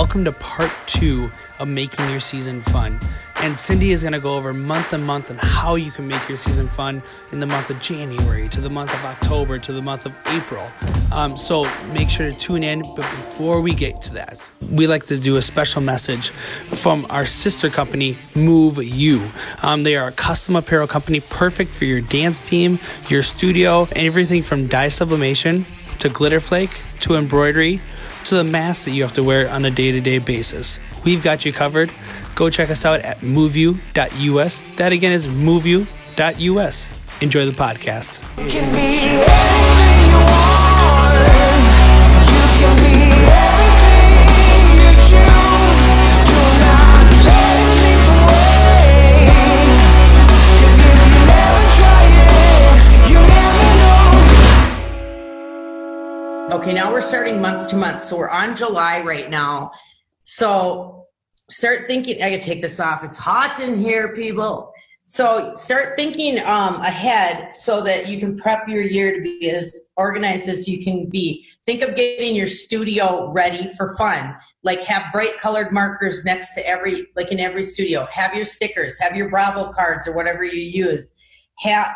welcome to part two of making your season fun. And Cindy is going to go over month and month on how you can make your season fun in the month of January to the month of October to the month of April. Um, so make sure to tune in. But before we get to that, we like to do a special message from our sister company, Move You. Um, they are a custom apparel company perfect for your dance team, your studio, everything from dye sublimation to glitter flake to embroidery to the mask that you have to wear on a day to day basis. We've got you covered. Go check us out at moveyou.us. That again is moveyou.us. Enjoy the podcast. Okay, now we're starting month to month. So we're on July right now. So start thinking, I gotta take this off. It's hot in here, people. So start thinking um, ahead so that you can prep your year to be as organized as you can be. Think of getting your studio ready for fun. Like have bright colored markers next to every, like in every studio. Have your stickers, have your Bravo cards or whatever you use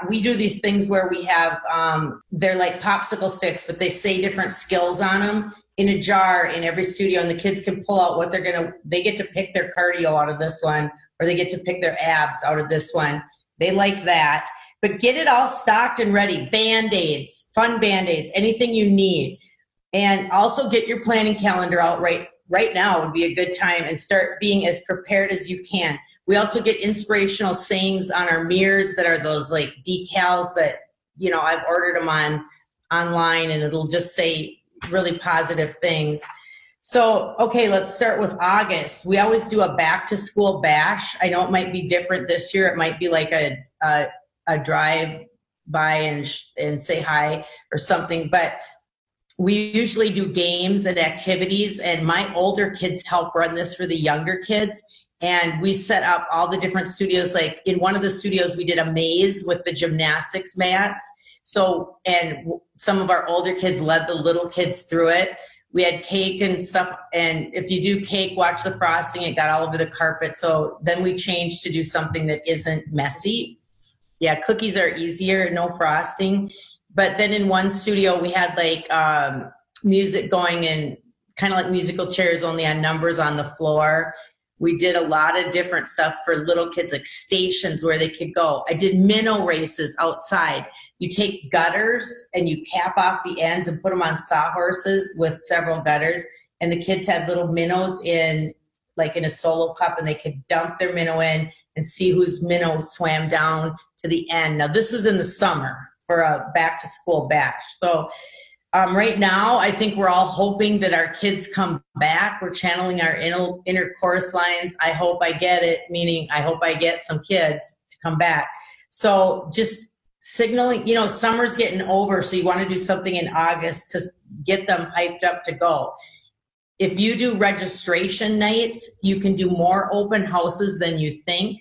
we do these things where we have um, they're like popsicle sticks but they say different skills on them in a jar in every studio and the kids can pull out what they're gonna they get to pick their cardio out of this one or they get to pick their abs out of this one. They like that. But get it all stocked and ready. Band-aids fun band-aids anything you need. And also get your planning calendar out right right now would be a good time and start being as prepared as you can we also get inspirational sayings on our mirrors that are those like decals that, you know, I've ordered them on online and it'll just say really positive things. So, okay, let's start with August. We always do a back to school bash. I know it might be different this year. It might be like a, a, a drive by and, and say hi or something, but we usually do games and activities and my older kids help run this for the younger kids. And we set up all the different studios like in one of the studios we did a maze with the gymnastics mats. So and some of our older kids led the little kids through it. We had cake and stuff and if you do cake watch the frosting it got all over the carpet. So then we changed to do something that isn't messy. Yeah cookies are easier no frosting but then in one studio we had like um, music going and kind of like musical chairs only on numbers on the floor we did a lot of different stuff for little kids, like stations where they could go. I did minnow races outside. You take gutters and you cap off the ends and put them on sawhorses with several gutters. And the kids had little minnows in, like in a solo cup, and they could dump their minnow in and see whose minnow swam down to the end. Now, this was in the summer for a back to school bash. So um, right now, I think we're all hoping that our kids come back. We're channeling our inner, inner chorus lines. I hope I get it, meaning I hope I get some kids to come back. So just signaling, you know, summer's getting over, so you want to do something in August to get them hyped up to go. If you do registration nights, you can do more open houses than you think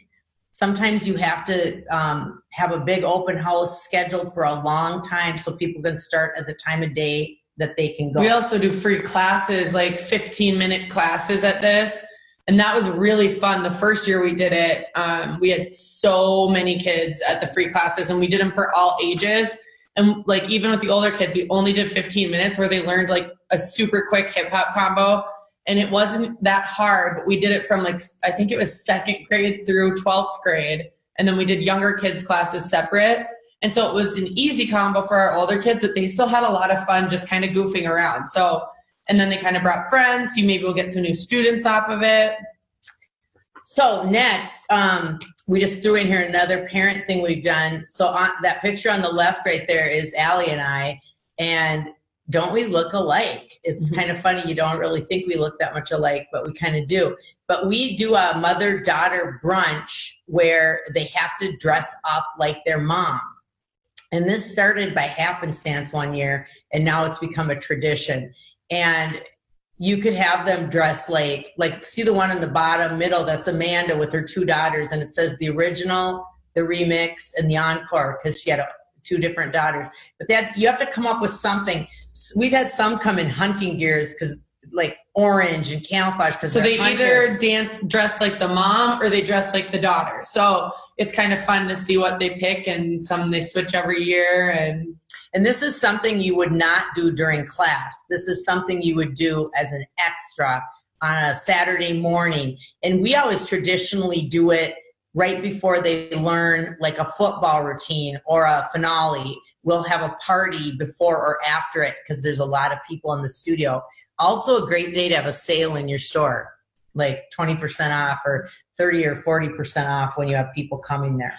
sometimes you have to um, have a big open house scheduled for a long time so people can start at the time of day that they can go. We also do free classes, like 15 minute classes at this. And that was really fun. The first year we did it, um, we had so many kids at the free classes and we did them for all ages. And like even with the older kids, we only did 15 minutes where they learned like a super quick hip hop combo and it wasn't that hard but we did it from like i think it was second grade through 12th grade. And then we did younger kids classes separate. And so it was an easy combo for our older kids but they still had a lot of fun just kind of goofing around. So and then they kind of brought friends. You maybe will get some new students off of it. So next um, we just threw in here another parent thing we've done. So on that picture on the left right there is Allie and I. And don't we look alike? It's mm-hmm. kind of funny. You don't really think we look that much alike, but we kind of do. But we do a mother daughter brunch where they have to dress up like their mom. And this started by happenstance one year, and now it's become a tradition. And you could have them dress like, like, see the one in the bottom middle? That's Amanda with her two daughters, and it says the original, the remix, and the encore because she had a two different daughters. But that you have to come up with something. We've had some come in hunting gears because like orange and camouflage because so they either dance dress like the mom or they dress like the daughter. So it's kind of fun to see what they pick, and some they switch every year and. And this is something you would not do during class. This is something you would do as an extra on a Saturday morning. And we always traditionally do it right before they learn like a football routine or a finale. We'll have a party before or after it because there's a lot of people in the studio. Also, a great day to have a sale in your store, like 20% off or 30 or 40% off when you have people coming there.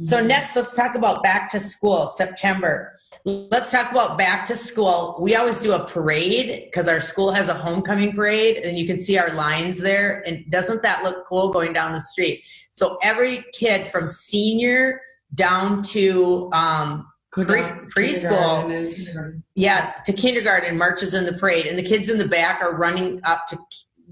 So, next, let's talk about back to school, September. Let's talk about back to school. We always do a parade because our school has a homecoming parade, and you can see our lines there. And doesn't that look cool going down the street? So every kid from senior down to um, pre- preschool, yeah, to kindergarten marches in the parade, and the kids in the back are running up to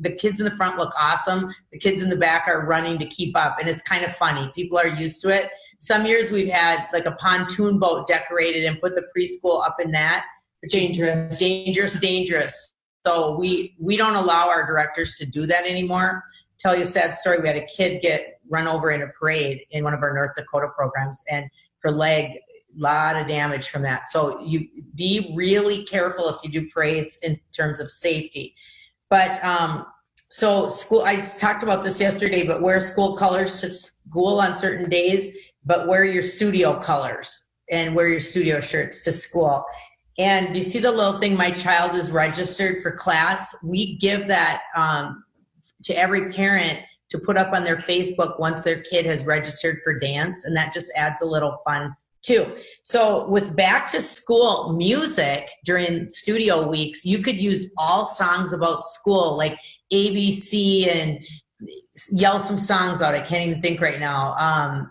the kids in the front look awesome. The kids in the back are running to keep up, and it's kind of funny. People are used to it. Some years we've had like a pontoon boat decorated and put the preschool up in that. Dangerous, dangerous, dangerous. So we we don't allow our directors to do that anymore. Tell you a sad story. We had a kid get run over in a parade in one of our North Dakota programs, and her leg a lot of damage from that. So you be really careful if you do parades in terms of safety. But um, so school, I talked about this yesterday, but wear school colors to school on certain days, but wear your studio colors and wear your studio shirts to school. And you see the little thing, my child is registered for class. We give that um, to every parent to put up on their Facebook once their kid has registered for dance. And that just adds a little fun too. So with back to school music during studio weeks, you could use all songs about school, like ABC and yell some songs out. I can't even think right now. Um,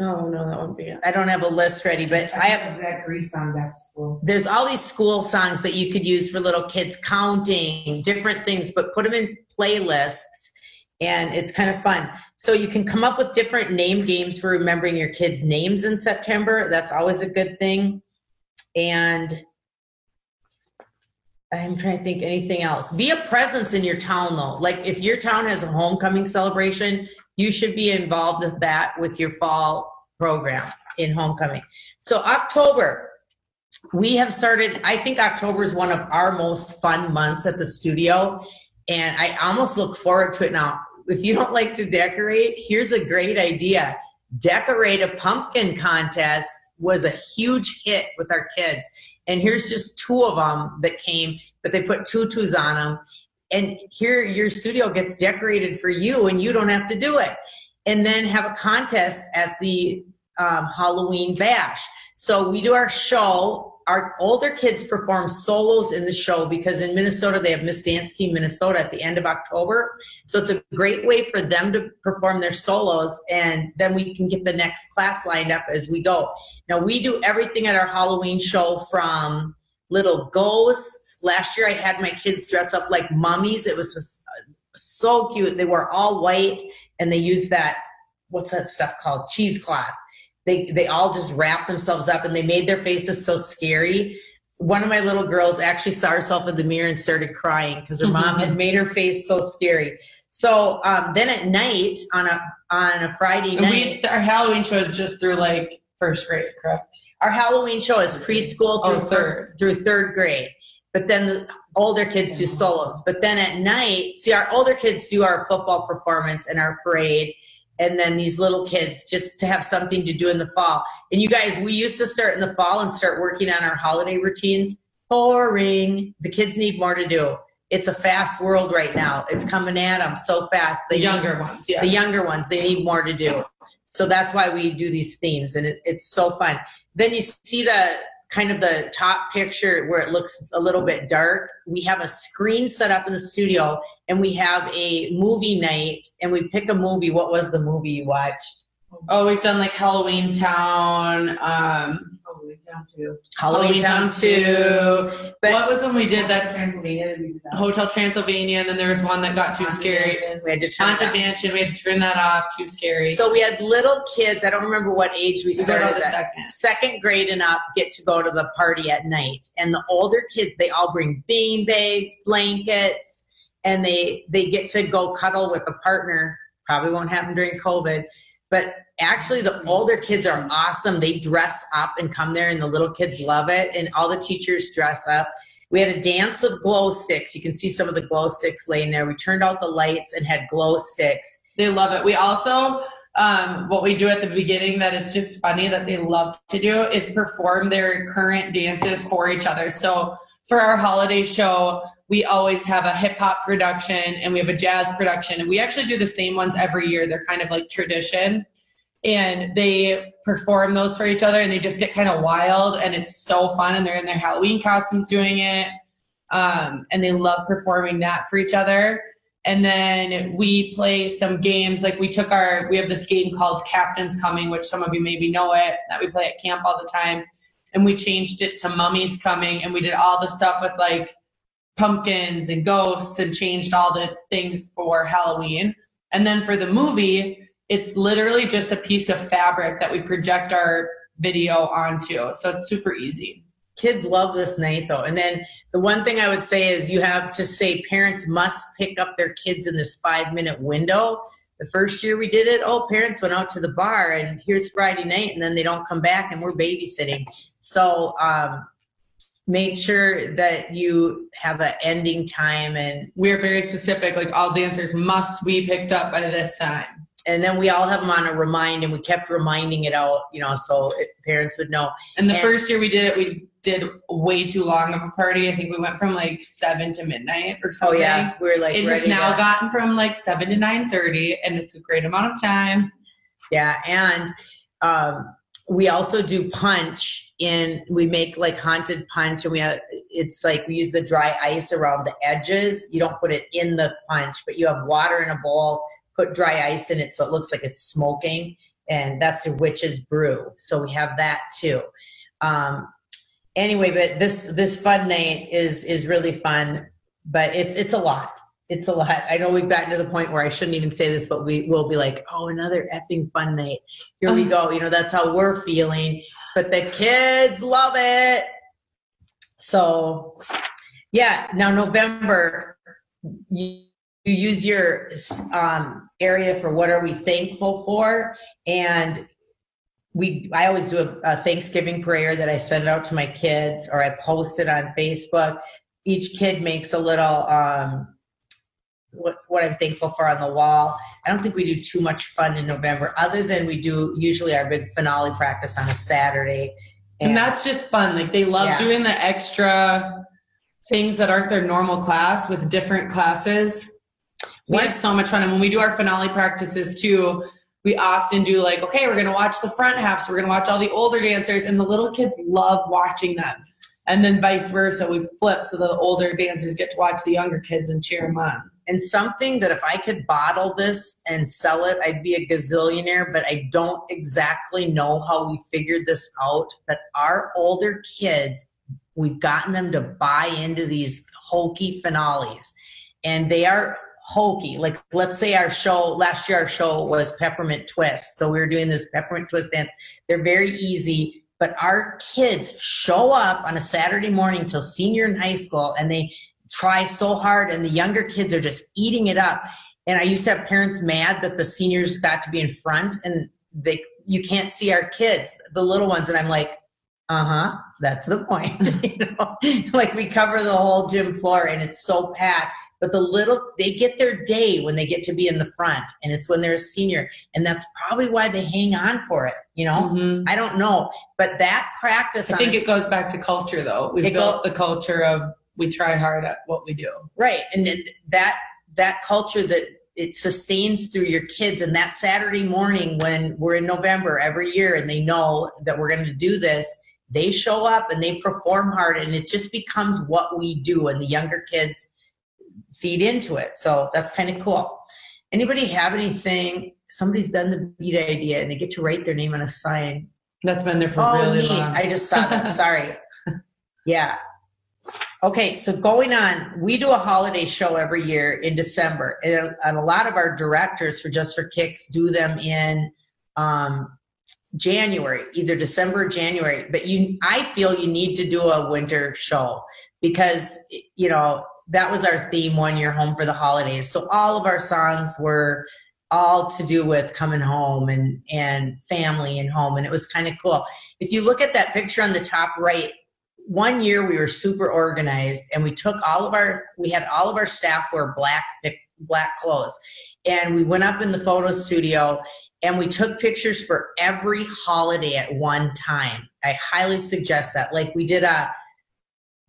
Oh no, that wouldn't be it. I don't have a list ready, but I, I have that Grease song back to school. There's all these school songs that you could use for little kids counting, different things, but put them in playlists and it's kind of fun. So you can come up with different name games for remembering your kids' names in September. That's always a good thing. And I'm trying to think anything else. Be a presence in your town though. Like if your town has a homecoming celebration, you should be involved with that with your fall program in homecoming. So October, we have started, I think October is one of our most fun months at the studio and I almost look forward to it now. If you don't like to decorate, here's a great idea. Decorate a pumpkin contest was a huge hit with our kids. And here's just two of them that came, but they put tutus on them. And here your studio gets decorated for you and you don't have to do it. And then have a contest at the um, Halloween bash. So we do our show our older kids perform solos in the show because in Minnesota they have Miss Dance Team Minnesota at the end of October. So it's a great way for them to perform their solos and then we can get the next class lined up as we go. Now we do everything at our Halloween show from little ghosts. Last year I had my kids dress up like mummies. It was uh, so cute. They were all white and they used that what's that stuff called cheesecloth they they all just wrapped themselves up and they made their faces so scary. One of my little girls actually saw herself in the mirror and started crying because her mom had made her face so scary. So um, then at night on a on a friday night we, our halloween show is just through like first grade correct? Our halloween show is preschool through oh, third. through third grade. But then the older kids do solos. But then at night see our older kids do our football performance and our parade and then these little kids just to have something to do in the fall. And you guys, we used to start in the fall and start working on our holiday routines. Boring. The kids need more to do. It's a fast world right now. It's coming at them so fast. The younger need, ones, yeah. The younger ones, they need more to do. So that's why we do these themes, and it, it's so fun. Then you see the kind of the top picture where it looks a little bit dark, we have a screen set up in the studio and we have a movie night and we pick a movie. What was the movie you watched? Oh, we've done like Halloween Town. Um, Halloween Town 2. But what was when we did that Transylvania, we did that. Hotel Transylvania, and then there was one that got too scary. we had to turn Haunted that. Mansion, we had to turn that off. Too scary. So we had little kids, I don't remember what age we we started that. second. second grade and up get to go to the party at night and the older kids they all bring bean bags blankets and they they get to go cuddle with a partner probably won't happen during covid but actually the older kids are awesome. They dress up and come there and the little kids love it and all the teachers dress up. We had a dance with glow sticks. You can see some of the glow sticks laying there. We turned out the lights and had glow sticks. They love it. We also, um, what we do at the beginning that is just funny that they love to do is perform their current dances for each other. So for our holiday show, we always have a hip hop production and we have a jazz production, and we actually do the same ones every year. They're kind of like tradition. And they perform those for each other and they just get kind of wild and it's so fun and they're in their Halloween costumes doing it. Um, and they love performing that for each other and then we play some games like we took our we have this game called captain's coming which some of you maybe know it that we play at camp all the time and we changed it to mummies coming and we did all the stuff with like pumpkins and ghosts and changed all the things for halloween. And then for the movie it's literally just a piece of fabric that we project our video onto. So it's super easy. Kids love this night though. And then the one thing i would say is you have to say parents must pick up their kids in this five minute window the first year we did it oh parents went out to the bar and here's friday night and then they don't come back and we're babysitting. So um, make sure that you have an ending time and we're very specific like all dancers must be picked up by this time and then we all have them on a remind and we kept reminding it out you know so it, parents would know And the And- first year we did it, we did way too long of a party. I think we went from like seven to midnight or something oh yeah we're like it has now gotten from like seven to nine thirty, and it's a great amount of time. Yeah, and um, we also do punch in. We make like haunted punch, and we have it's like we use the dry ice around the edges. You don't put it in the punch, but you have water in a bowl. Put dry ice in it so it looks like it's smoking, and that's a witch's brew. So we have that too. Um, anyway, but this this fun night is is really fun, but it's it's a lot it's a lot. I know we've gotten to the point where I shouldn't even say this, but we will be like, oh, another effing fun night. Here we go. You know, that's how we're feeling. But the kids love it. So, yeah. Now, November, you, you use your um, area for what are we thankful for, and we. I always do a, a Thanksgiving prayer that I send out to my kids, or I post it on Facebook. Each kid makes a little. Um, what, what I'm thankful for on the wall. I don't think we do too much fun in November, other than we do usually our big finale practice on a Saturday. And, that's just fun. Like they love Yeah. doing the extra things that aren't their normal class with different classes. We have so much fun. And when we do our finale practices too, we often do like, okay, we're gonna watch the front half, so we're gonna watch all the older dancers, and the little kids love watching them. And then vice versa, we flip so the older dancers get to watch the younger kids and cheer them on. and something that if I could bottle this and sell it, I'd be a gazillionaire, but I don't exactly know how we figured this out. But our older kids, we've gotten them to buy into these hokey finales, and they are hokey. Like, let's say our show, last year, our show was Peppermint Twist. So we were doing this Peppermint Twist dance. They're very easy. But our kids show up on a Saturday morning till senior in high school and they try so hard and the younger kids are just eating it up and i used to have parents mad that the seniors got to be in front and they you can't see our kids the little ones and i'm like uh-huh that's the point you know like we cover the whole gym floor and it's so packed but the little they get their day when they get to be in the front and it's when they're a senior and that's probably why they hang on for it you know Mhm. i don't know but that practice I think a- it goes back to culture though. We've built go- the culture of we try hard at what we do. Right. And then that that culture that it sustains through your kids and that Saturday morning when we're in November every year and they know that we're going to do this, they show up and they perform hard and it just becomes what we do and the younger kids feed into it. So that's kind of cool. Anybody have anything somebody's done the beat idea and they get to write their name on a sign That's been there for Oh, really neat. long. I just saw that. Sorry. Yeah. Okay, so going on, we do a holiday show every year in December, and, and a lot of our directors for Just for Kicks do them in um, January, either December or January. But you, I feel you need to do a winter show because you know that was our theme one year, home for the holidays. So all of our songs were all to do with coming home and and family and home, and it was kind of cool. If you look at that picture on the top right, one year we were super organized and we took all of our we had all of our staff wear black black clothes and we went up in the photo studio and we took pictures for every holiday at one time i highly suggest that like we did a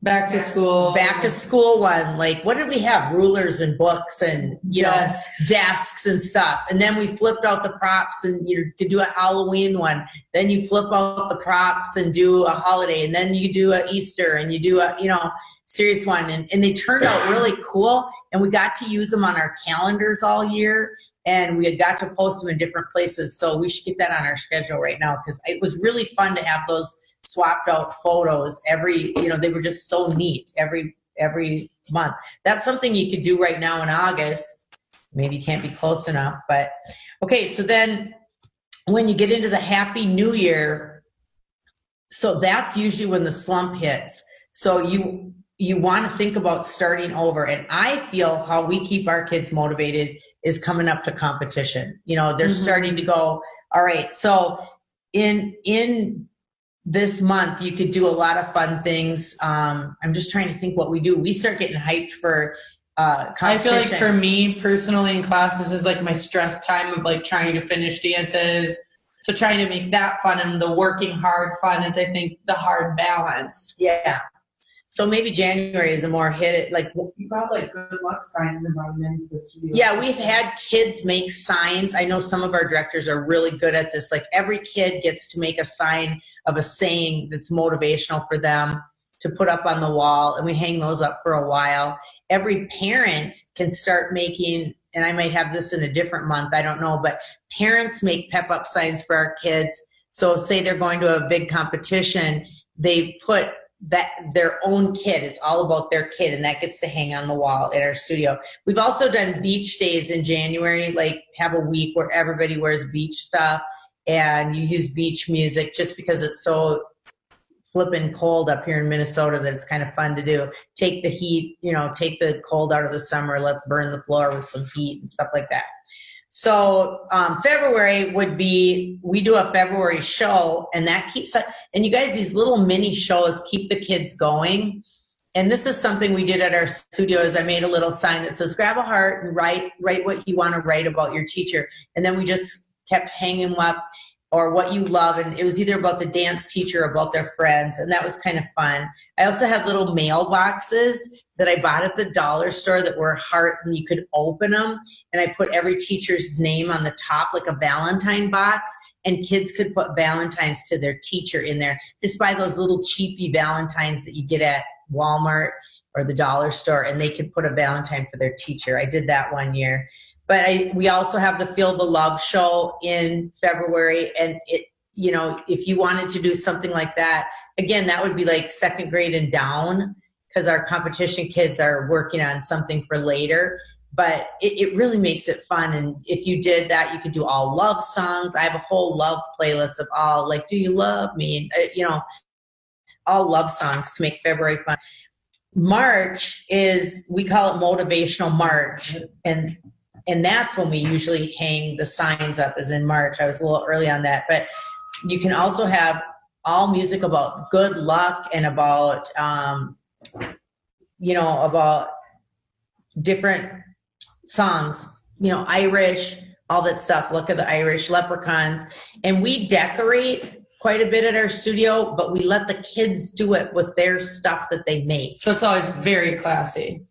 Back to school. back to school one like what did we have rulers and books and you know Desks. desks and stuff. And then we flipped out the props and you could do a Halloween one. Then you flip out the props and do a holiday. And then you do a Easter and you do a, you know, serious one. And, and they turned out really cool. And we got to use them on our calendars all year. And we had got to post them in different places. So we should get that on our schedule right now because it was really fun to have those swapped out photos every, you know, they were just so neat every, every month. That's something you could do right now in August maybe you can't be close enough but okay so then when you get into the happy new year so that's usually when the slump hits so you you want to think about starting over and i feel how we keep our kids motivated is coming up to competition you know they're Mhm. starting to go all right so in in this month you could do a lot of fun things um, i'm just trying to think what we do we start getting hyped for uh, I feel like for me personally in class, this is like my stress time of like trying to finish dances. So trying to make that fun and the working hard fun is I think the hard balance. Yeah. So maybe January is a more hit like You got like good luck signs and them into the studio. yeah, we've had kids make signs. I know some of our directors are really good at this. Like every kid gets to make a sign of a saying that's motivational for them to put up on the wall and we hang those up for a while. Every parent can start making and I might have this in a different month, I don't know, but parents make pep up signs for our kids. So say they're going to a big competition, they put that their own kid. It's all about their kid, and that gets to hang on the wall at our studio. We've also done beach days in January, like have a week where everybody wears beach stuff and you use beach music just because it's so flipping cold up here in Minnesota that it's kind of fun to do. Take the heat, you know, take the cold out of the summer. Let's burn the floor with some heat and stuff like that. So um, February would be we do a February show, and that keeps and you guys these little mini shows keep the kids going. And this is something we did at our studio. Is I made a little sign that says "Grab a heart and write write what you want to write about your teacher," and then we just kept hanging them up or what you love and it was either about the dance teacher or about their friends and that was kind of fun. I also had little mailboxes that i bought at the dollar store that were heart and you could open them and i put every teacher's name on the top like a valentine box and kids could put valentines to their teacher in there. Just buy those little cheapy valentines that you get at walmart or the dollar store and they could put a valentine for their teacher. I did that one year but I, we also have the Feel the Love show in February. And it, you know, if you wanted to do something like that, again, that would be like second grade and down because our competition kids are working on something for later. But it, it really makes it fun. And if you did that, you could do all love songs. I have a whole love playlist of all, like, Do You Love Me? And, uh, you know, all love songs to make February fun. March is, we call it Motivational March. And and that's when we usually hang the signs up as in march. I was a little early on that but you can also have all music about good luck and about um, you know about different songs you know irish all that stuff. Look at the irish leprechauns. And we decorate quite a bit at our studio but we let the kids do it with their stuff that they make So it's always very classy.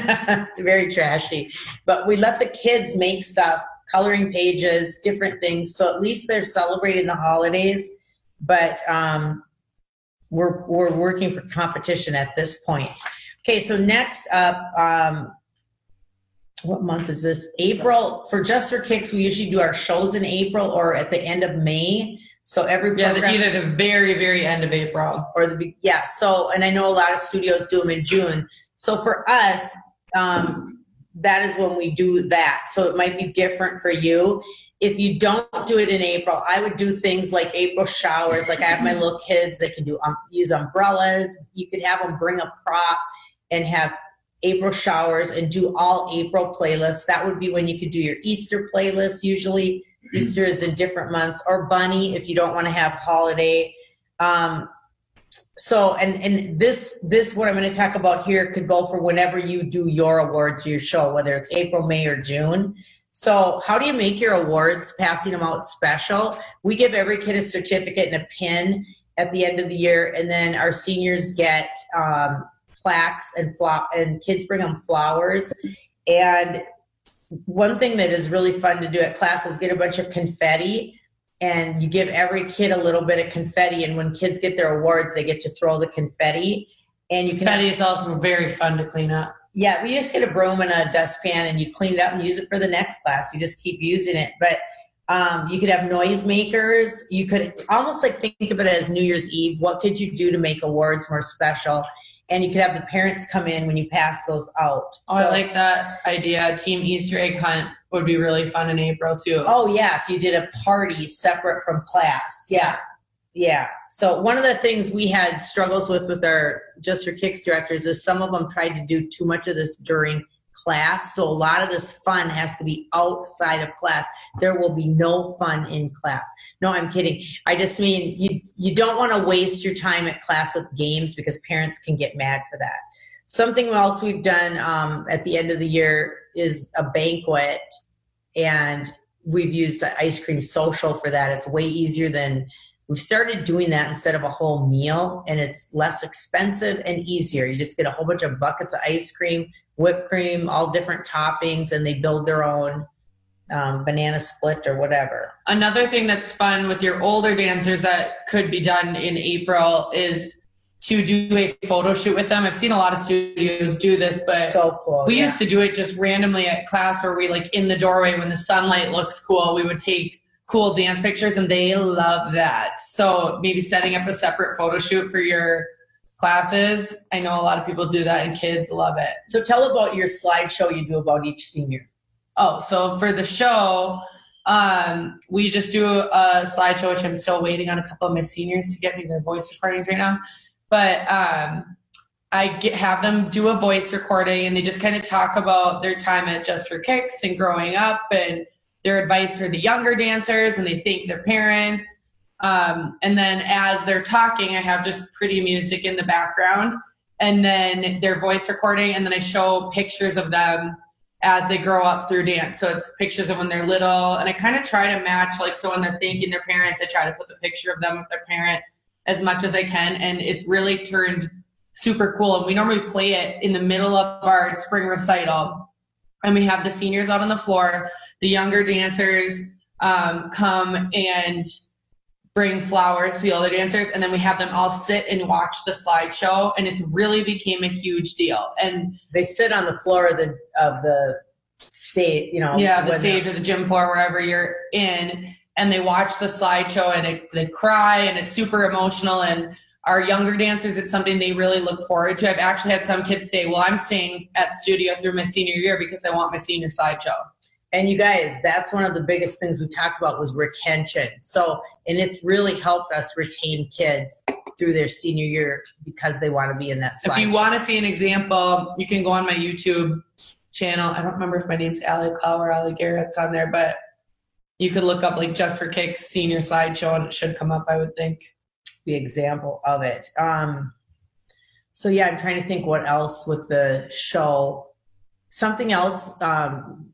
very trashy. But we let the kids make stuff, coloring pages, different things. So at least they're celebrating the holidays. But um, we're we're working for competition at this point. Okay, so next up, um, what month is this? April for Just for Kicks. We usually do our shows in April or at the end of May. So every Yeah, program either the very, very end of April. or the yeah. So and I know a lot of studios do them in June. So for us, um, that is when we do that. So it might be different for you. If you don't do it in April, I would do things like April showers. Like I have my little kids, they can do um, use umbrellas. You could have them bring a prop and have April showers and do all April playlists. That would be when you could do your Easter playlist. Usually, Easter is in different months, or Bunny if you don't want to have holiday. Um, so, and and this this what I'm going to talk about here could go for whenever you do your awards your show, whether it's April, May, or June. So, how do you make your awards? Passing them out special. We give every kid a certificate and a pin at the end of the year, and then our seniors get um, plaques and flower, and kids bring them flowers. And one thing that is really fun to do at class is get a bunch of confetti, and you give every kid a little bit of confetti. And when kids get their awards, they get to throw the confetti. And you can Confetti is also very fun to clean up. yeah, we just get a broom and a dustpan and you clean it up and use it for the next class. You just keep using it. But um, you could have noisemakers. You could almost like think of it as New Year's Eve. What could you do to make awards more special? And you could have the parents come in when you pass those out. Oh, I like that idea. Team Easter egg hunt would be really fun in April too. Oh yeah, if you did a party separate from class. Yeah. Yeah. So one of the things we had struggles with with our Just for Kicks directors is some of them tried to do too much of this during class. So a lot of this fun has to be outside of class. There will be no fun in class. No, I'm kidding. I just mean you you don't want to waste your time at class with games because parents can get mad for that. Something else we've done um, at the end of the year is a banquet, and we've used the ice cream social for that. It's way easier than we've started doing that instead of a whole meal, and it's less expensive and easier. You just get a whole bunch of buckets of ice cream, whipped cream, all different toppings, and they build their own um, banana split or whatever. Another thing that's fun with your older dancers that could be done in April is to do a photo shoot with them. I've seen a lot of studios do this, but so cool. we yeah. used to do it just randomly at class where we like in the doorway when the sunlight looks cool, we would take cool dance pictures and they love that. So maybe setting up a separate photo shoot for your classes. I know a lot of people do that and kids love it. So tell about your slideshow you do about each senior. Oh, so for the show, um, we just do a slideshow, which I'm still waiting on a couple of my seniors to get me their voice recordings right now. But um, I get, have them do a voice recording and they just kind of talk about their time at Just for Kicks and growing up and their advice for the younger dancers and they thank their parents. Um, and then as they're talking, I have just pretty music in the background and then their voice recording. And then I show pictures of them as they grow up through dance. So it's pictures of when they're little. And I kind of try to match, like, so when they're thanking their parents, I try to put the picture of them with their parent as much as I can. And it's really turned super cool. And we normally play it in the middle of our spring recital. And we have the seniors out on the floor, the younger dancers um, come and bring flowers to the older dancers. And then we have them all sit and watch the slideshow. And it's really became a huge deal. And They sit on the floor of the of the stage, you know. yeah, the stage or the gym floor, wherever you're in, and they watch the slideshow and it, they cry and it's super emotional. And our younger dancers, it's something they really look forward to. I've actually had some kids say, "Well, I'm staying at the studio through my senior year because I want my senior slideshow." And you guys, that's one of the biggest things we talked about was retention. So, and it's really helped us retain kids through their senior year because they want to be in that slide. If you want to see an example, you can go on my YouTube channel. I don't remember if my name's Allie Clow or Allie Garrett's on there, but you could look up like Just for Kicks senior slideshow and it should come up, I would think. the example of it. Um, so yeah, I'm trying to think what else with the show. Something else, um,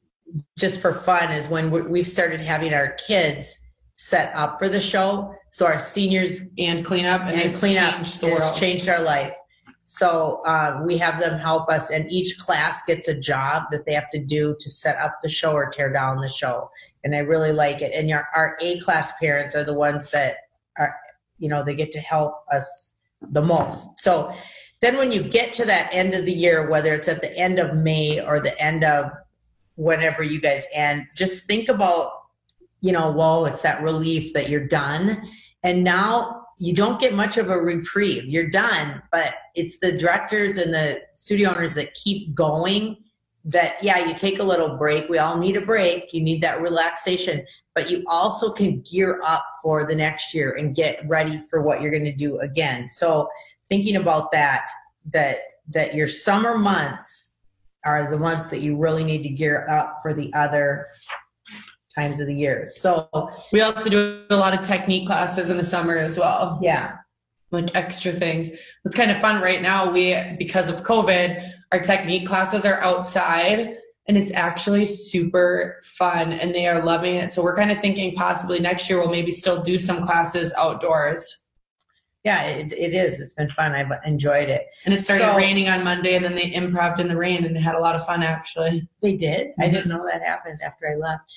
just for fun, is when we- we've started having our kids set up for the show. So our seniors And cleanup and, and it's clean up changed the it's changed our life. So uh, we have them help us, and each class gets a job that they have to do to set up the show or tear down the show. And I really like it. And your, our A class parents are the ones that are, you know, they get to help us the most. So then when you get to that end of the year, whether it's at the end of May or the end of whenever you guys end, just think about, you know, whoa, it's that relief that you're done And now you don't get much of a reprieve. You're done, but it's the directors and the studio owners that keep going. That, yeah, you take a little break. We all need a break. You need that relaxation, but you also can gear up for the next year and get ready for what you're going to do again. So, thinking about that, that, that your summer months are the ones that you really need to gear up for the other times of the year. So we also do a lot of technique classes in the summer as well. Yeah. Like extra things. It's kind of fun right now, we because of COVID, our technique classes are outside and it's actually super fun and they are loving it. So we're kind of thinking possibly next year we'll maybe still do some classes outdoors. Yeah, it, it is. It's been fun. I've enjoyed it. And it started so, raining on Monday and then they improved in the rain and had a lot of fun actually. They did? Mm-hmm. I didn't know that happened after I left.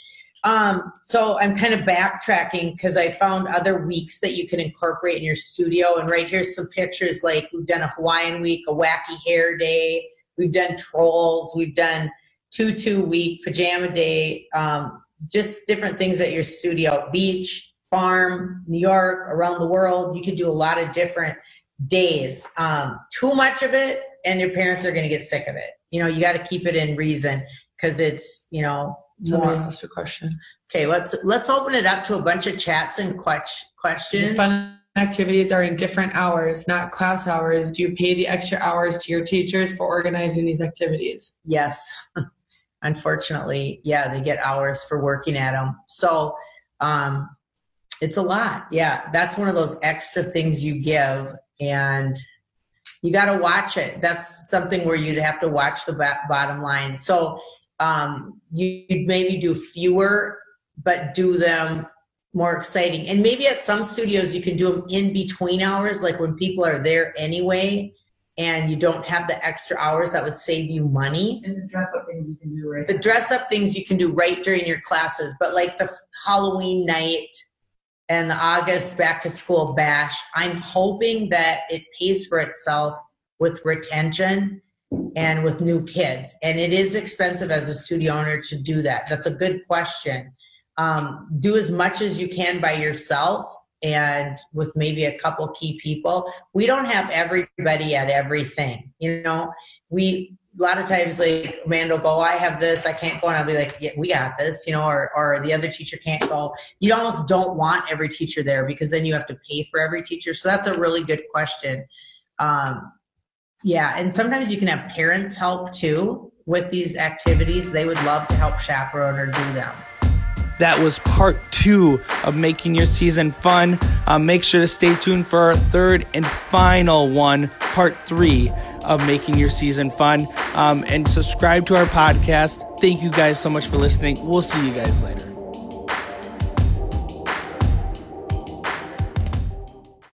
Um, so I'm kind of backtracking because I found other weeks that you can incorporate in your studio. And right here's some pictures like we've done a Hawaiian week, a wacky hair day, we've done trolls, we've done tutu week, pajama day, um, just different things at your studio, beach, farm, New York, around the world. You could do a lot of different days. Um, too much of it, and your parents are going to get sick of it. You know, you got to keep it in reason because it's, you know, Somebody asked a question. Okay, let's let's open it up to a bunch of chats and questions. Fun activities are in different hours, not class hours. Do you pay the extra hours to your teachers for organizing these activities? Yes. Unfortunately, yeah, they get hours for working at them. So, um, it's a lot. Yeah, that's one of those extra things you give, and you got to watch it. That's something where you'd have to watch the bottom line. So um, you'd maybe do fewer, but do them more exciting. And maybe at some studios you can do them in between hours, like when people are there anyway, and you don't have the extra hours that would save you money. And the dress up things you can do right. The dress up things you can do right during your classes, but like the Halloween night and the August back to school bash, I'm hoping that it pays for itself with retention and with new kids. And it is expensive as a studio owner to do that. That's a good question. Um, do as much as you can by yourself and with maybe a couple key people. We don't have everybody at everything. You know, we a lot of times like Amanda will go, I have this, I can't go, and I'll be like, yeah, we got this, you know, or or the other teacher can't go. You almost don't want every teacher there because then you have to pay for every teacher. So that's a really good question. Um, yeah, and sometimes you can have parents help too with these activities. They would love to help chaperone or do them. That was part two of making your season fun. Uh, make sure to stay tuned for our third and final one, part three of making your season fun. Um, and subscribe to our podcast. Thank you guys so much for listening. We'll see you guys later.